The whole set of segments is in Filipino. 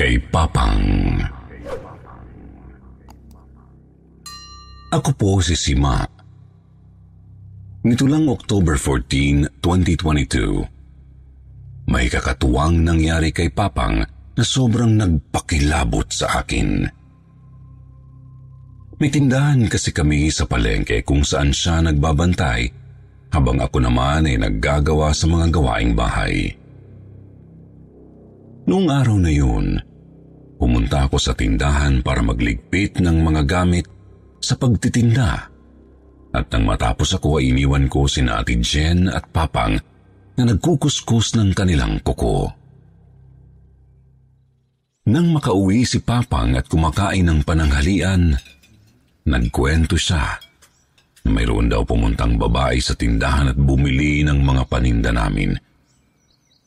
Kay Papang. Ako po si Sima. Nito lang October 14, 2022, may kakatuwang nangyari kay Papang na sobrang nagpakilabot sa akin. May tindahan kasi kami sa palengke kung saan siya nagbabantay habang ako naman ay naggagawa sa mga gawaing bahay. Noong araw na yun, pumunta ako sa tindahan para magligpit ng mga gamit sa pagtitinda. At nang matapos ako ay iniwan ko si Ate Jen at Papang na nagkukuskus ng kanilang kuko. Nang makauwi si Papang at kumakain ng pananghalian, nagkwento siya na mayroon daw pumuntang babae sa tindahan at bumili ng mga paninda namin.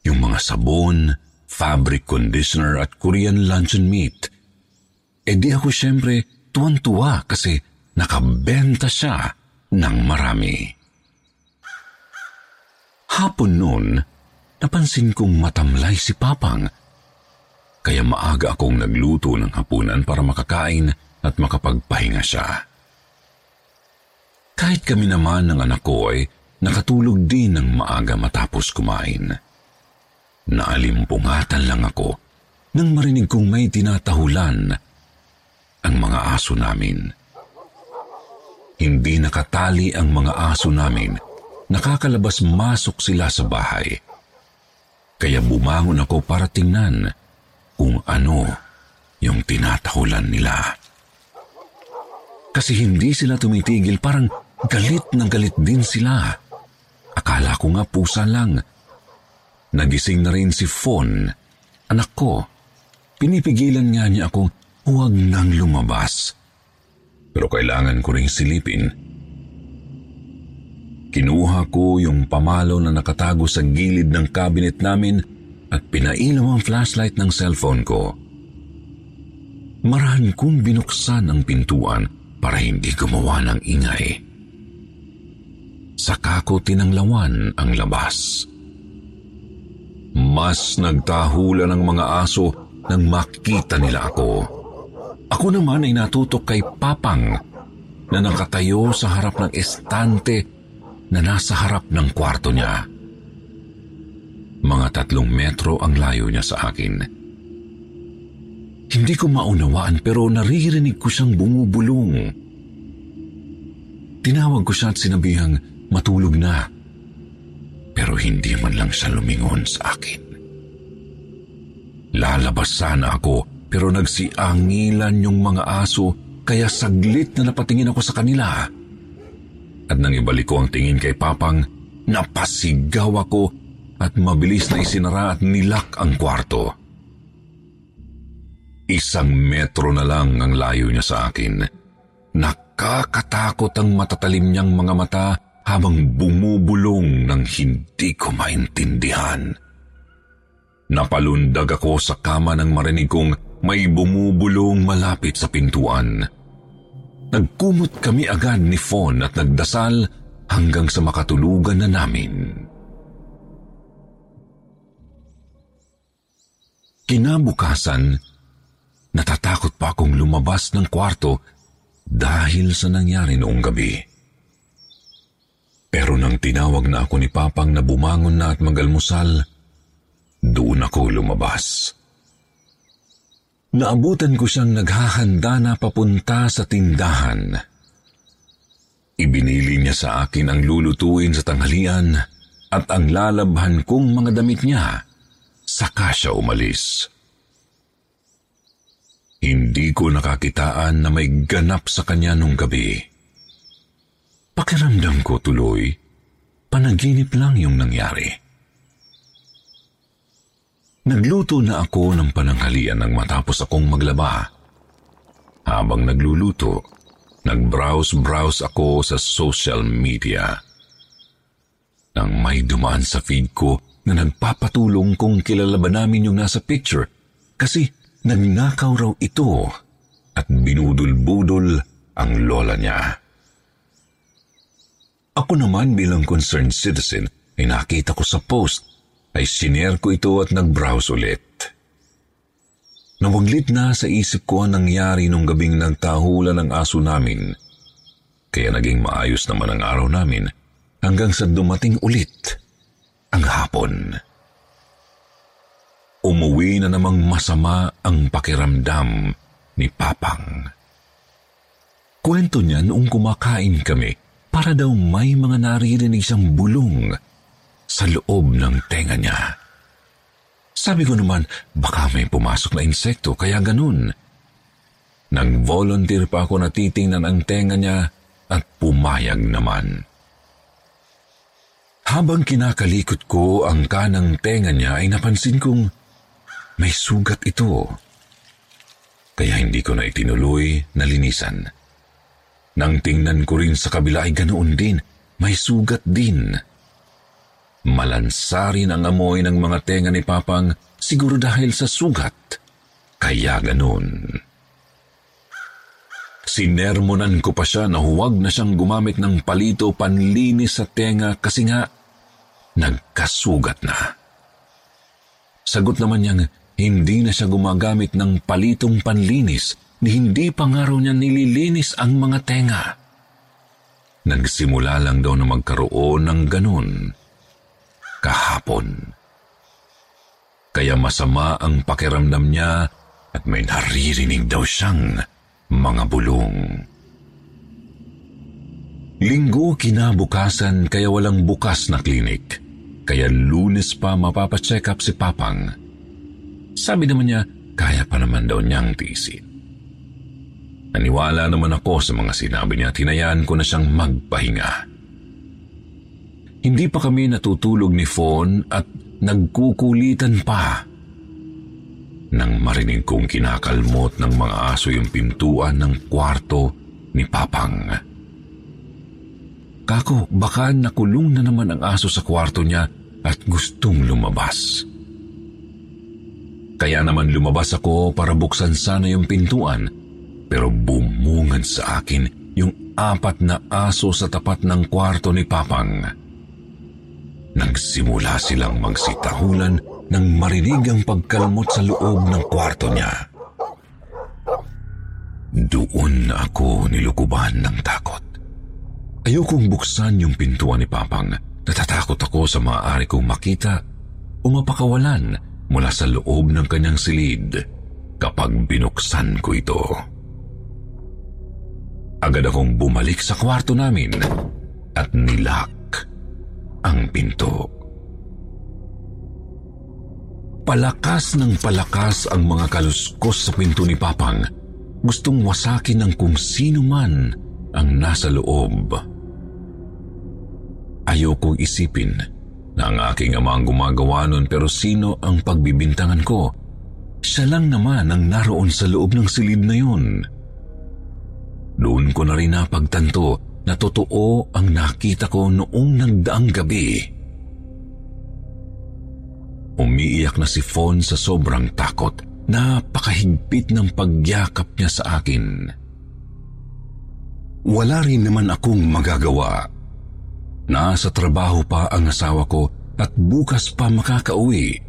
Yung mga sabon, fabric conditioner at Korean luncheon meat. E di ako syempre tuwan-tuwa kasi nakabenta siya ng marami. Hapon noon, napansin kong matamlay si Papang kaya maaga akong nagluto ng hapunan para makakain at makapagpahinga siya. Kahit kami naman ng anak ko ay nakatulog din ng maaga matapos kumain. Naalimpungatan lang ako nang marinig kong may tinatahulan ang mga aso namin. Hindi nakatali ang mga aso namin. Nakakalabas-masok sila sa bahay. Kaya bumangon ako para tingnan kung ano yung tinatahulan nila. Kasi hindi sila tumitigil, parang galit na galit din sila. Akala ko nga pusa lang. Nagising na rin si Fon, anak ko. Pinipigilan nga niya akong huwag nang lumabas. Pero kailangan ko ring silipin. Kinuha ko yung pamalo na nakatago sa gilid ng cabinet namin at pinailaw ang flashlight ng cellphone ko. Marahan kong binuksan ang pintuan para hindi gumawa ng ingay. Saka ko tinanglawan ang labas. Mas nagtahulan ang mga aso nang makita nila ako. Ako naman ay natutok kay Papang na nakatayo sa harap ng estante na nasa harap ng kwarto niya. Mga tatlong metro ang layo niya sa akin. Hindi ko maunawaan pero naririnig ko siyang bumubulong. Tinawag ko siya at sinabihang matulog na. Pero hindi man lang siya lumingon sa akin. Lalabas sana ako pero nagsiangilan yung mga aso kaya saglit na napatingin ako sa kanila. At nang ibalik ko ang tingin kay Papang, napasigaw ako at mabilis na isinara at nilak ang kwarto. Isang metro na lang ang layo niya sa akin. Nakakatakot ang matatalim niyang mga mata habang bumubulong ng hindi ko maintindihan. Napalundag ako sa kama nang marinig kong may bumubulong malapit sa pintuan. Nagkumot kami agad ni Fon at nagdasal hanggang sa makatulugan na namin. Kinabukasan, natatakot pa akong lumabas ng kwarto dahil sa nangyari noong gabi. Pero nang tinawag na ako ni Papang na bumangon na at magalmusal, doon ako lumabas. Naabutan ko siyang naghahanda na papunta sa tindahan. Ibinili niya sa akin ang lulutuin sa tanghalian at ang lalabhan kong mga damit niya, saka siya umalis. Hindi ko nakakitaan na may ganap sa kanya nung gabi. Pakiramdam ko tuloy, panaginip lang yung nangyari. Nagluto na ako ng pananghalian nang matapos akong maglaba. Habang nagluluto, nag-browse-browse ako sa social media. Nang may dumaan sa feed ko na nagpapatulong kung kilala ba namin yung nasa picture kasi nagnakaw raw ito at binudol-budol ang lola niya. Ako naman bilang concerned citizen ay nakita ko sa post ay sinare ko ito at nag-browse ulit. Nawaglit na sa isip ko ang nangyari nung gabing nagtahulan ng aso namin. Kaya naging maayos naman ang araw namin hanggang sa dumating ulit ang hapon. Umuwi na namang masama ang pakiramdam ni Papang. Kwento niya noong kumakain kami para daw may mga naririnig siyang bulong sa loob ng tenga niya. Sabi ko naman, baka may pumasok na insekto, kaya ganun. Nag-volunteer pa ako na titingnan ang tenga niya at pumayag naman. Habang kinakalikot ko ang kanang tenga niya ay napansin kong may sugat ito. Kaya hindi ko na itinuloy na linisan. Nang tingnan ko rin sa kabila ay ganoon din, may sugat din. Malansarin ang amoy ng mga tenga ni Papang siguro dahil sa sugat. Kaya ganoon. Sinermonan ko pa siya na huwag na siyang gumamit ng palito panlinis sa tenga kasi nga nagkasugat na. Sagot naman niyang hindi na siya gumagamit ng palitong panlinis ni hindi pa nga raw niya nililinis ang mga tenga. Nagsimula lang daw na magkaroon ng ganun kahapon. Kaya masama ang pakiramdam niya at may naririnig daw siyang mga bulong. Linggo kinabukasan kaya walang bukas na klinik. Kaya lunes pa mapapacheck up si Papang. Sabi naman niya, kaya pa naman daw niyang tiisin. Naniwala naman ako sa mga sinabi niya at hinayaan ko na siyang magpahinga. Hindi pa kami natutulog ni Fawn at nagkukulitan pa. Nang marinig kong kinakalmot ng mga aso yung pintuan ng kwarto ni Papang. Kako, baka nakulong na naman ang aso sa kwarto niya at gustong lumabas. Kaya naman lumabas ako para buksan sana yung pintuan pero bumungad sa akin yung apat na aso sa tapat ng kwarto ni Papang. Nagsimula silang magsitahulan nang marinig ang pagkalmot sa loob ng kwarto niya. Doon ako nilukuban ng takot. Ayokong buksan yung pintuan ni Papang. Natatakot ako sa maaari kong makita o mapakawalan mula sa loob ng kanyang silid kapag binuksan ko ito. Agad akong bumalik sa kwarto namin at nilak ang pinto. Palakas ng palakas ang mga kaluskos sa pinto ni Papang. Gustong wasakin ng kung sino man ang nasa loob. Ayokong isipin na ang aking ama ang gumagawa nun pero sino ang pagbibintangan ko? Siya lang naman ang naroon sa loob ng silid na yun. Doon ko na rin napagtanto na totoo ang nakita ko noong nagdaang gabi. Umiiyak na si Fon sa sobrang takot. Napakahigpit ng pagyakap niya sa akin. Wala rin naman akong magagawa Nasa trabaho pa ang asawa ko at bukas pa makakauwi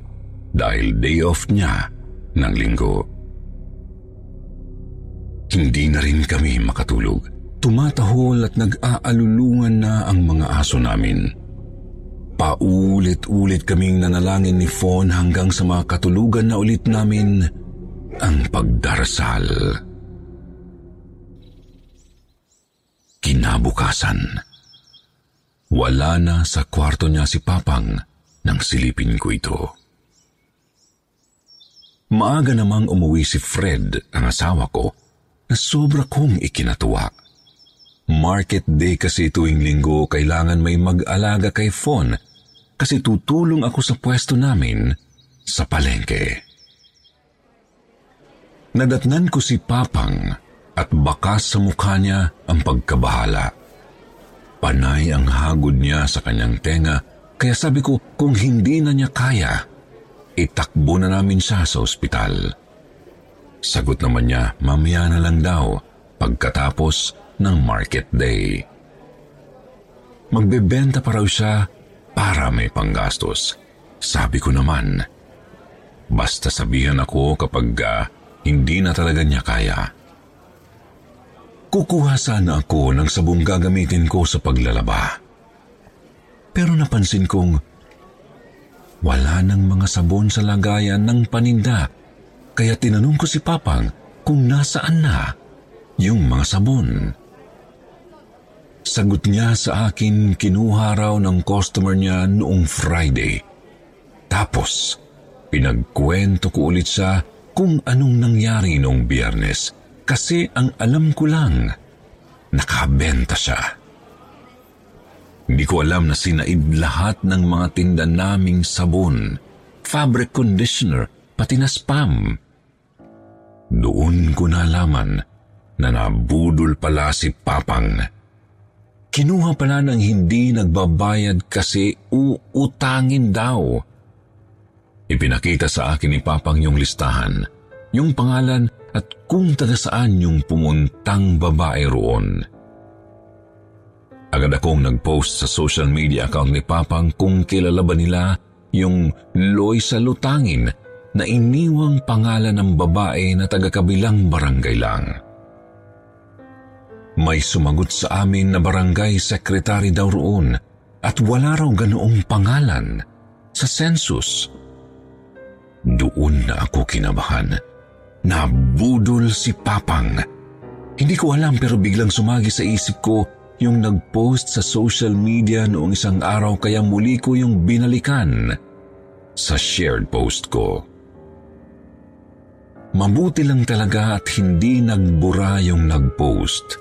dahil day off niya ng linggo. Hindi na rin kami makatulog. Tumatahol at nag-aalulungan na ang mga aso namin. Paulit-ulit kaming nanalangin ni Fawn hanggang sa makatulugan na ulit namin ang pagdarasal. Kinabukasan wala na sa kwarto niya si Papang nang silipin ko ito. Maaga namang umuwi si Fred, ang asawa ko, na sobra kong ikinatuwa. Market day kasi tuwing linggo kailangan may mag-alaga kay Fon kasi tutulong ako sa pwesto namin sa palengke. Nadatnan ko si Papang at bakas sa mukha niya ang pagkabahala. Panay ang hagod niya sa kanyang tenga kaya sabi ko kung hindi na niya kaya, itakbo na namin siya sa ospital. Sagot naman niya, mamaya na lang daw pagkatapos ng market day. Magbebenta pa raw siya para may panggastos. Sabi ko naman, basta sabihan ako kapag uh, hindi na talaga niya kaya. Kukuha sana ako ng sabong gagamitin ko sa paglalaba. Pero napansin kong wala nang mga sabon sa lagayan ng paninda kaya tinanong ko si Papang kung nasaan na yung mga sabon. Sagot niya sa akin kinuha raw ng customer niya noong Friday. Tapos, pinagkwento ko ulit sa kung anong nangyari noong biyernes kasi ang alam ko lang, nakabenta siya. Hindi ko alam na sinaid lahat ng mga tinda naming sabon, fabric conditioner, pati na spam. Doon ko nalaman na nabudol pala si Papang. Kinuha pala ng hindi nagbabayad kasi uutangin daw Ipinakita sa akin ni Papang yung listahan, yung pangalan at kung taga saan yung pumuntang babae roon. Agad akong nag-post sa social media account ni Papang kung kilala ba nila yung Loisa Lutangin na iniwang pangalan ng babae na taga-kabilang barangay lang. May sumagot sa amin na barangay secretary daw roon at wala raw ganoong pangalan sa census. Doon na ako kinabahan. Nabudol si Papang. Hindi ko alam pero biglang sumagi sa isip ko yung nag-post sa social media noong isang araw kaya muli ko yung binalikan sa shared post ko. Mabuti lang talaga at hindi nagbura yung nag-post.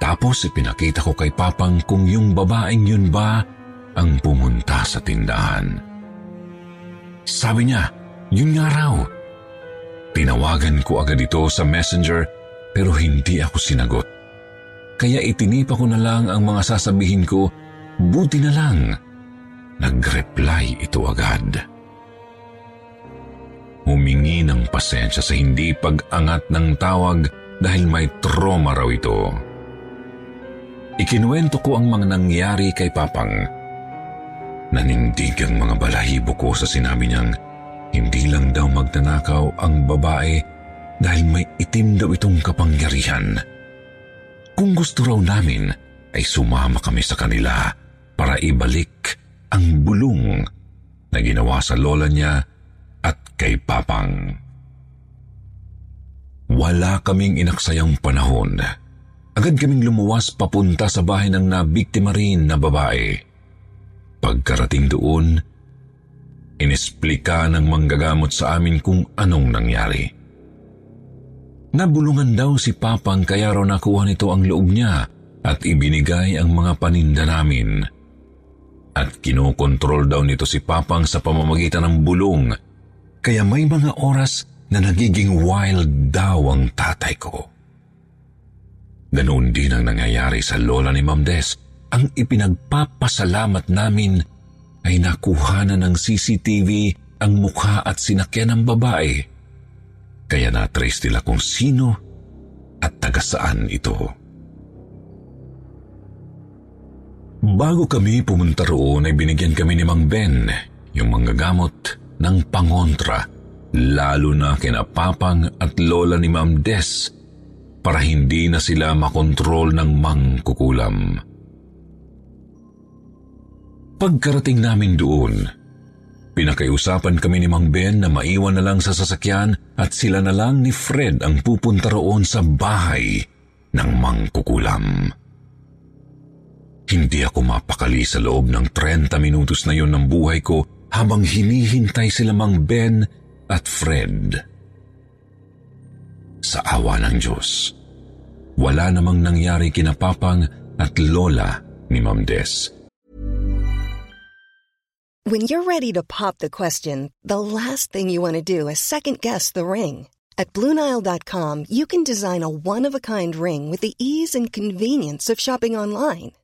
Tapos ipinakita ko kay Papang kung yung babaeng yun ba ang pumunta sa tindahan. Sabi niya, yun nga raw. Tinawagan ko agad ito sa messenger pero hindi ako sinagot. Kaya itinipa ko na lang ang mga sasabihin ko, buti na lang. Nag-reply ito agad. Humingi ng pasensya sa hindi pag-angat ng tawag dahil may trauma raw ito. Ikinuwento ko ang mga nangyari kay Papang Nanindig ang mga balahibo ko sa sinabi niyang hindi lang daw magnanakaw ang babae dahil may itim daw itong kapangyarihan. Kung gusto raw namin ay sumama kami sa kanila para ibalik ang bulong na ginawa sa lola niya kay Papang. Wala kaming inaksayang panahon. Agad kaming lumuwas papunta sa bahay ng nabiktima rin na babae. Pagkarating doon, inesplika ng manggagamot sa amin kung anong nangyari. Nabulungan daw si Papang kaya raw nakuha nito ang loob niya at ibinigay ang mga paninda namin. At kinokontrol daw nito si Papang sa pamamagitan ng bulong kaya may mga oras na nagiging wild daw ang tatay ko. Ganoon din ang nangyayari sa lola ni Ma'am Des ang ipinagpapasalamat namin ay nakuha na ng CCTV ang mukha at sinakyan ng babae. Kaya na-trace nila kung sino at taga saan ito. Bago kami pumunta roon ay binigyan kami ni Mang Ben yung mga gamot ng pangontra lalo na kina Papang at Lola ni Ma'am Des para hindi na sila makontrol ng mangkukulam. Pagkarating namin doon, pinakiusapan kami ni Mang Ben na maiwan na lang sa sasakyan at sila na lang ni Fred ang pupunta roon sa bahay ng mangkukulam. Hindi ako mapakali sa loob ng 30 minutos na yon ng buhay ko habang hinihintay sila Mang Ben at Fred. Sa awa ng Diyos, wala namang nangyari kinapapang at lola ni Ma'am Des. When you're ready to pop the question, the last thing you want to do is second guess the ring. At Bluenile.com, you can design a one-of-a-kind ring with the ease and convenience of shopping online.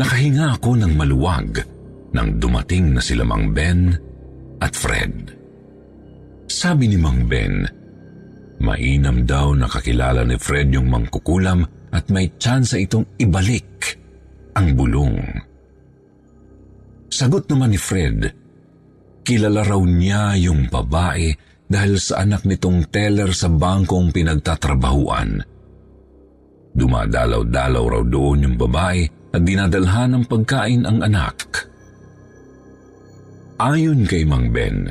Nakahinga ako ng maluwag nang dumating na sila Mang Ben at Fred. Sabi ni Mang Ben, mainam daw nakakilala ni Fred yung mangkukulam at may tsansa itong ibalik ang bulong. Sagot naman ni Fred, kilala raw niya yung babae dahil sa anak nitong teller sa bangkong pinagtatrabahuan. Dumadalaw-dalaw raw doon yung babae at dinadalhan ng pagkain ang anak. Ayon kay Mang Ben,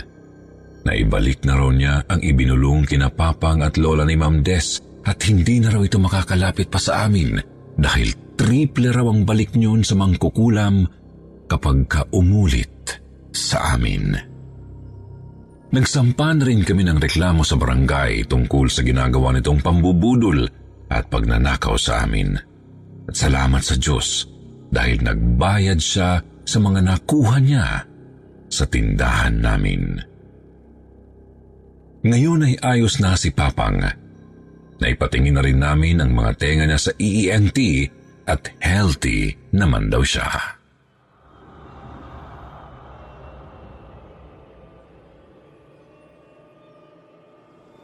naibalik na raw niya ang ibinulong kinapapang at lola ni Ma'am Des at hindi na raw ito makakalapit pa sa amin dahil triple raw ang balik niyon sa mangkukulam kapag kaumulit sa amin. Nagsampan rin kami ng reklamo sa barangay tungkol sa ginagawa nitong pambubudol at pagnanakaw sa amin. At salamat sa Diyos dahil nagbayad siya sa mga nakuha niya sa tindahan namin. Ngayon ay ayos na si Papang. Naipatingin na rin namin ang mga tenga niya sa EENT at healthy naman daw siya.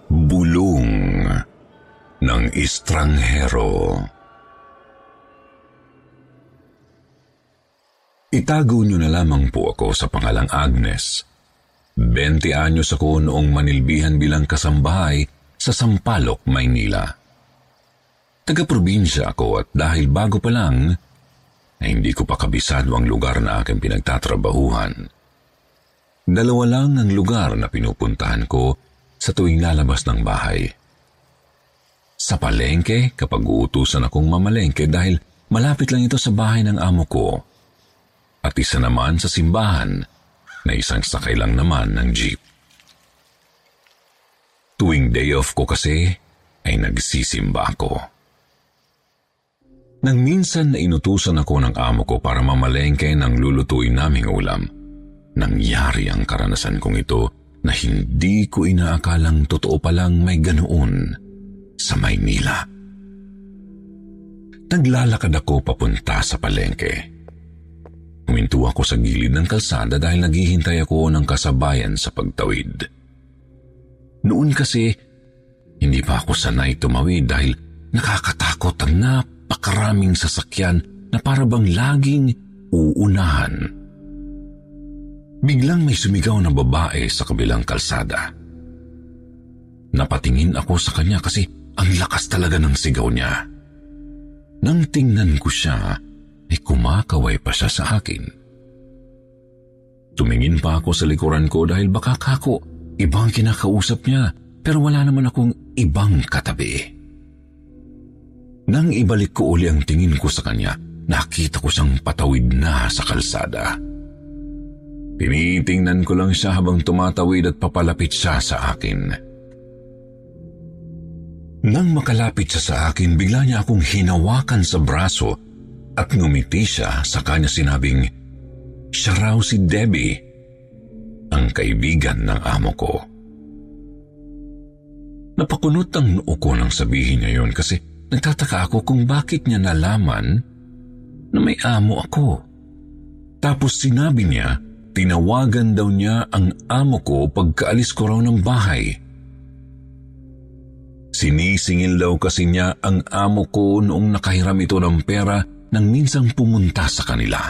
Bulong ng Estranghero Itago niyo na lamang po ako sa pangalang Agnes. 20 anyos ako noong manilbihan bilang kasambahay sa Sampaloc, Maynila. Taga-probinsya ako at dahil bago pa lang, ay hindi ko pa kabisado ang lugar na aking pinagtatrabahuhan. Dalawa lang ang lugar na pinupuntahan ko sa tuwing lalabas ng bahay. Sa palengke kapag uutusan akong mamalengke dahil malapit lang ito sa bahay ng amo ko. At isa naman sa simbahan na isang sakay lang naman ng jeep. Tuwing day off ko kasi ay nagsisimba ako. Nang minsan na inutusan ako ng amo ko para mamalengke ng lulutuin naming ulam, nangyari ang karanasan kong ito na hindi ko inaakalang totoo palang may ganoon sa Maynila. Naglalakad ako papunta sa palengke. Huminto ako sa gilid ng kalsada dahil naghihintay ako ng kasabayan sa pagtawid. Noon kasi, hindi pa ako sanay tumawid dahil nakakatakot ang napakaraming sasakyan na parabang laging uunahan. Biglang may sumigaw na babae sa kabilang kalsada. Napatingin ako sa kanya kasi ang lakas talaga ng sigaw niya. Nang tingnan ko siya, ay kumakaway pa siya sa akin. Tumingin pa ako sa likuran ko dahil baka kako, ibang kinakausap niya pero wala naman akong ibang katabi. Nang ibalik ko uli ang tingin ko sa kanya, nakita ko siyang patawid na sa kalsada. Tinitingnan ko lang siya habang tumatawid at papalapit siya sa akin. Nang makalapit siya sa akin, bigla niya akong hinawakan sa braso at ngumiti siya sa kanya sinabing, siya raw si Debbie, ang kaibigan ng amo ko. Napakunot ang noo ko nang sabihin niya yun kasi nagtataka ako kung bakit niya nalaman na may amo ako. Tapos sinabi niya, tinawagan daw niya ang amo ko pagkaalis ko raw ng bahay. Sinisingil daw kasi niya ang amo ko noong nakahiram ito ng pera nang minsang pumunta sa kanila.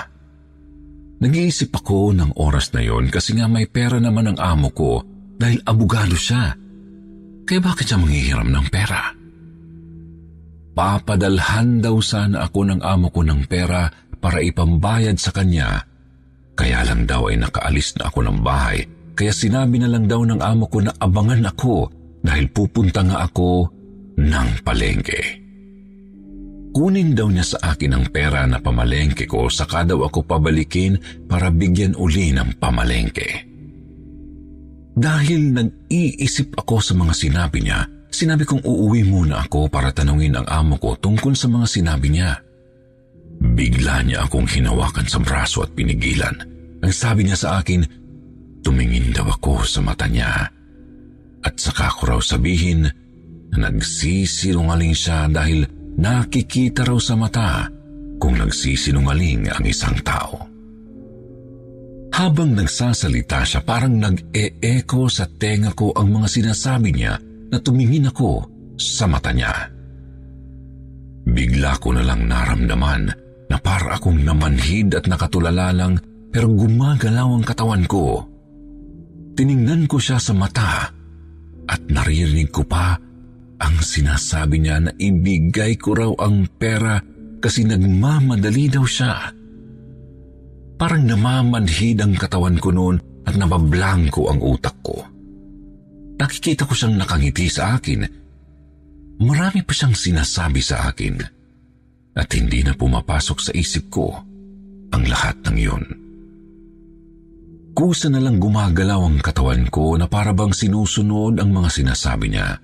Nag-iisip ako ng oras na yon kasi nga may pera naman ang amo ko dahil abogado siya. Kaya bakit siya manghihiram ng pera? Papadalhan daw sana ako ng amo ko ng pera para ipambayad sa kanya. Kaya lang daw ay nakaalis na ako ng bahay. Kaya sinabi na lang daw ng amo ko na abangan ako dahil pupunta nga ako ng palengke. Kunin daw niya sa akin ang pera na pamalengke ko saka daw ako pabalikin para bigyan uli ng pamalengke. Dahil nag-iisip ako sa mga sinabi niya, sinabi kong uuwi muna ako para tanungin ang amo ko tungkol sa mga sinabi niya. Bigla niya akong hinawakan sa braso at pinigilan. Ang sabi niya sa akin, tumingin daw ako sa mata niya. At saka ko raw sabihin na nagsisinungaling siya dahil nakikita raw sa mata kung nagsisinungaling ang isang tao. Habang nagsasalita siya, parang nag-e-echo sa tenga ko ang mga sinasabi niya na tumingin ako sa mata niya. Bigla ko na lang naramdaman na para akong namanhid at nakatulala lang pero gumagalaw ang katawan ko. Tiningnan ko siya sa mata at naririnig ko pa ang sinasabi niya na ibigay ko raw ang pera kasi nagmamadali daw siya. Parang namamanhid ang katawan ko noon at nabablangko ang utak ko. Nakikita ko siyang nakangiti sa akin. Marami pa siyang sinasabi sa akin at hindi na pumapasok sa isip ko ang lahat ng yun. Kusa na lang gumagalaw ang katawan ko na para bang sinusunod ang mga sinasabi niya.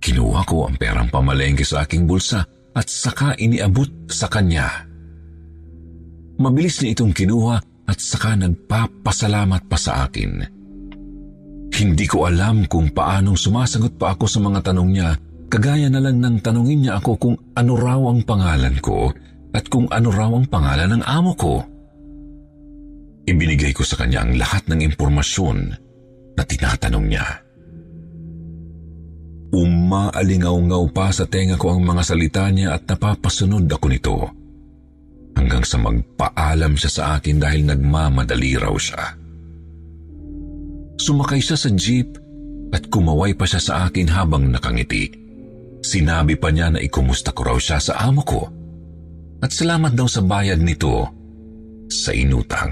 Kinuha ko ang perang pamalengke sa aking bulsa at saka iniabot sa kanya. Mabilis niya itong kinuha at saka nagpapasalamat pa sa akin. Hindi ko alam kung paanong sumasagot pa ako sa mga tanong niya, kagaya na lang ng tanongin niya ako kung ano raw ang pangalan ko at kung ano raw ang pangalan ng amo ko. Ibinigay ko sa kanya ang lahat ng impormasyon na tinatanong niya. Umaalingaw-ngaw pa sa tenga ko ang mga salita niya at napapasunod ako nito hanggang sa magpaalam siya sa akin dahil nagmamadali raw siya. Sumakay siya sa jeep at kumaway pa siya sa akin habang nakangiti. Sinabi pa niya na ikumusta ko raw siya sa amo ko at salamat daw sa bayad nito sa inutang.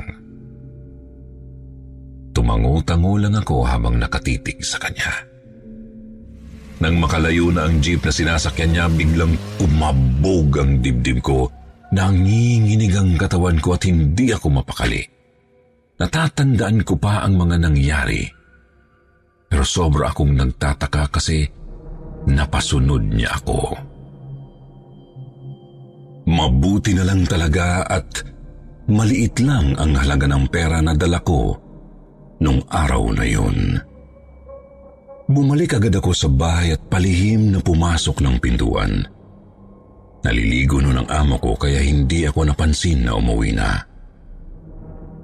Tumango-tango lang ako habang nakatitig sa kanya. Nang makalayo na ang jeep na sinasakyan niya, biglang umabog ang dibdib ko Nanginginig ang katawan ko at hindi ako mapakali. Natatandaan ko pa ang mga nangyari. Pero sobra akong nagtataka kasi napasunod niya ako. Mabuti na lang talaga at maliit lang ang halaga ng pera na dala ko nung araw na yun. Bumalik agad ako sa bahay at palihim na pumasok ng pintuan. Naliligo noon ang amo ko kaya hindi ako napansin na umuwi na.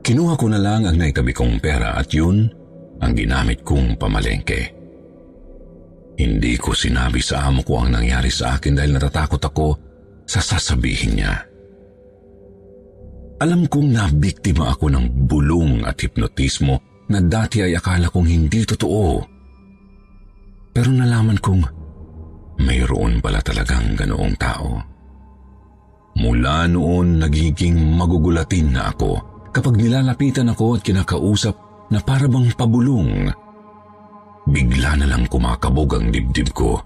Kinuha ko na lang ang naitabi kong pera at yun ang ginamit kong pamalengke. Hindi ko sinabi sa amo ko ang nangyari sa akin dahil natatakot ako sa sasabihin niya. Alam kong nabiktima ako ng bulong at hipnotismo na dati ay akala kong hindi totoo. Pero nalaman kong mayroon pala talagang ganoong tao. Mula noon nagiging magugulatin na ako kapag nilalapitan ako at kinakausap na parabang pabulong. Bigla na lang kumakabog ang dibdib ko.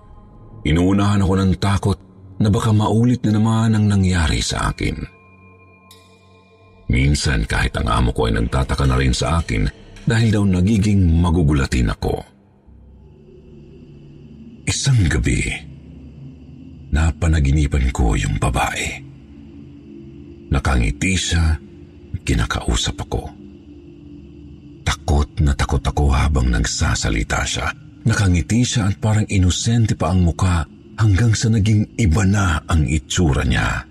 Inuunahan ako ng takot na baka maulit na naman ang nangyari sa akin. Minsan kahit ang amo ko ay nagtataka na rin sa akin dahil daw nagiging magugulatin ako. Isang gabi, napanaginipan ko yung babae. Nakangiti siya, kinakausap ako. Takot na takot ako habang nagsasalita siya. Nakangiti siya at parang inosente pa ang muka hanggang sa naging iba na ang itsura niya.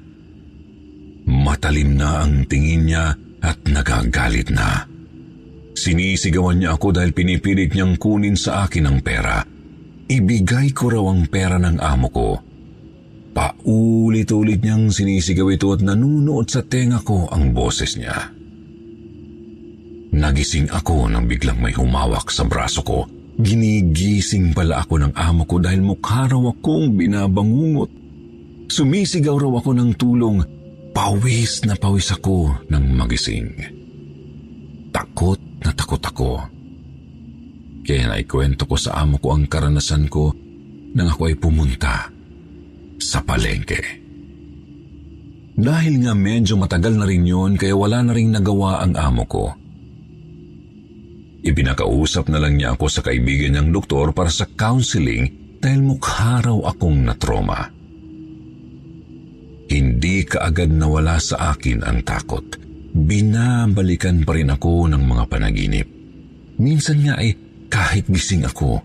Matalim na ang tingin niya at nagagalit na. Sinisigawan niya ako dahil pinipilit niyang kunin sa akin ang pera. Ibigay ko raw ang pera ng amo ko. Paulit-ulit niyang sinisigaw ito at nanunood sa tenga ko ang boses niya. Nagising ako nang biglang may humawak sa braso ko Ginigising pala ako ng amo ko dahil mukha raw akong binabangungot. Sumisigaw raw ako ng tulong. Pawis na pawis ako ng magising. Takot na takot ako. Kaya naikwento ko sa amo ko ang karanasan ko nang ako ay pumunta sa palengke. Dahil nga medyo matagal na rin yun kaya wala na rin nagawa ang amo ko. Ipinakausap na lang niya ako sa kaibigan niyang doktor para sa counseling dahil mukha raw akong natroma. Hindi kaagad nawala sa akin ang takot. Binabalikan pa rin ako ng mga panaginip. Minsan nga ay kahit gising ako,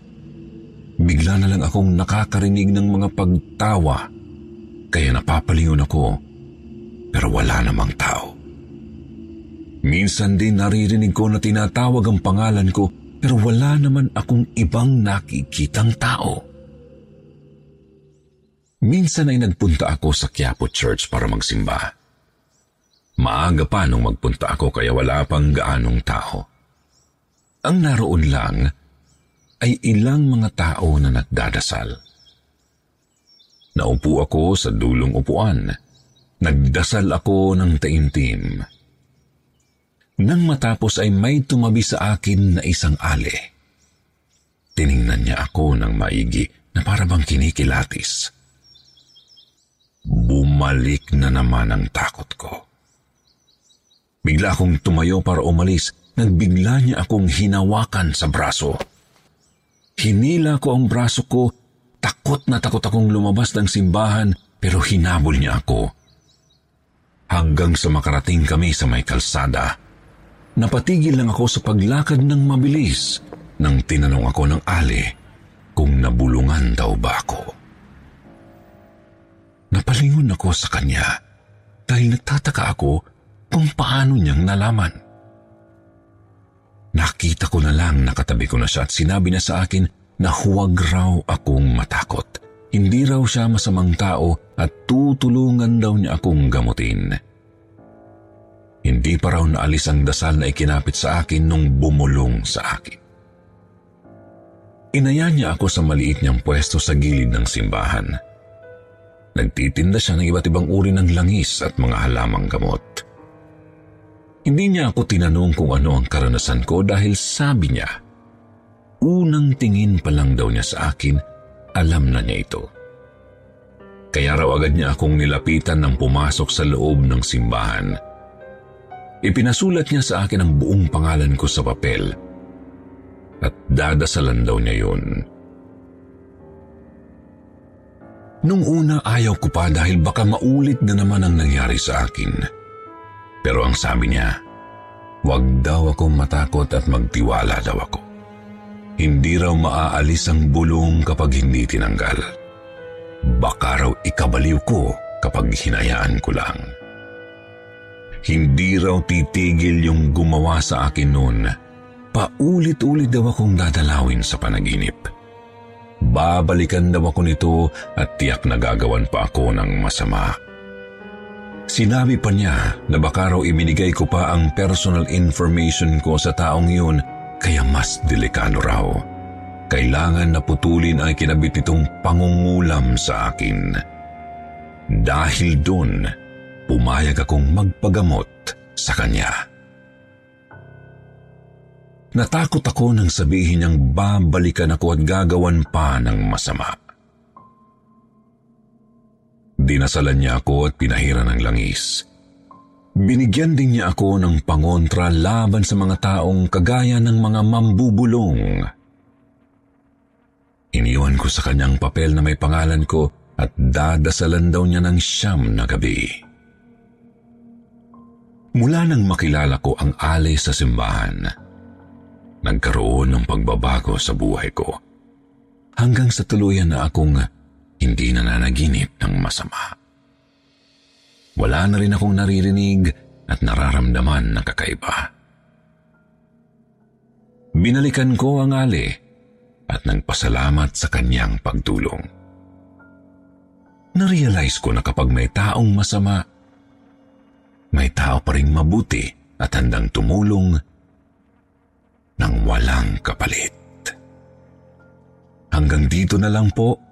bigla na lang akong nakakarinig ng mga pagtawa kaya napapalingon ako pero wala namang tao. Minsan din naririnig ko na tinatawag ang pangalan ko pero wala naman akong ibang nakikitang tao. Minsan ay nagpunta ako sa Quiapo Church para magsimba. Maaga pa nung magpunta ako kaya wala pang gaanong tao. Ang naroon lang ay ilang mga tao na nagdadasal. Naupo ako sa dulong upuan. Nagdasal ako ng taimtim. Nang matapos ay may tumabi sa akin na isang ale. Tiningnan niya ako ng maigi na para bang kinikilatis. Bumalik na naman ang takot ko. Bigla akong tumayo para umalis, nagbigla niya akong hinawakan sa braso. Hinila ko ang braso ko, takot na takot akong lumabas ng simbahan pero hinabol niya ako. Hanggang sa makarating kami sa may kalsada, Napatigil lang ako sa paglakad ng mabilis nang tinanong ako ng ali kung nabulungan daw ba ako. Napalingon ako sa kanya dahil nagtataka ako kung paano niyang nalaman. Nakita ko na lang nakatabi ko na siya at sinabi niya sa akin na huwag raw akong matakot. Hindi raw siya masamang tao at tutulungan daw niya akong gamutin. Hindi pa raw naalis ang dasal na ikinapit sa akin nung bumulong sa akin. Inaya niya ako sa maliit niyang pwesto sa gilid ng simbahan. Nagtitinda siya ng iba't ibang uri ng langis at mga halamang gamot. Hindi niya ako tinanong kung ano ang karanasan ko dahil sabi niya, unang tingin pa lang daw niya sa akin, alam na niya ito. Kaya raw agad niya akong nilapitan nang pumasok sa loob ng simbahan. Ipinasulat niya sa akin ang buong pangalan ko sa papel at dadasalan daw niya yun. Nung una ayaw ko pa dahil baka maulit na naman ang nangyari sa akin. Pero ang sabi niya, wag daw akong matakot at magtiwala daw ako. Hindi raw maaalis ang bulong kapag hindi tinanggal. Baka raw ikabaliw ko kapag hinayaan ko lang. Hindi raw titigil yung gumawa sa akin noon. Paulit-ulit daw akong dadalawin sa panaginip. Babalikan daw ako nito at tiyak na gagawan pa ako ng masama. Sinabi pa niya na baka raw iminigay ko pa ang personal information ko sa taong yun kaya mas delikado raw. Kailangan na putulin ang kinabit nitong pangungulam sa akin. Dahil doon, pumayag akong magpagamot sa kanya. Natakot ako nang sabihin niyang babalikan ako at gagawan pa ng masama. Dinasalan niya ako at pinahira ng langis. Binigyan din niya ako ng pangontra laban sa mga taong kagaya ng mga mambubulong. Iniwan ko sa kanyang papel na may pangalan ko at dadasalan daw niya ng siyam na gabi. Mula nang makilala ko ang alay sa simbahan, nagkaroon ng pagbabago sa buhay ko. hanggang sa tuluyan na akong hindi nananaginip ng masama. Wala na rin akong naririnig at nararamdaman ng kakaiba. Binalikan ko ang ali at nagpasalamat sa kanyang pagtulong. Narealize ko na kapag may taong masama, may tao pa rin mabuti at handang tumulong ng walang kapalit. Hanggang dito na lang po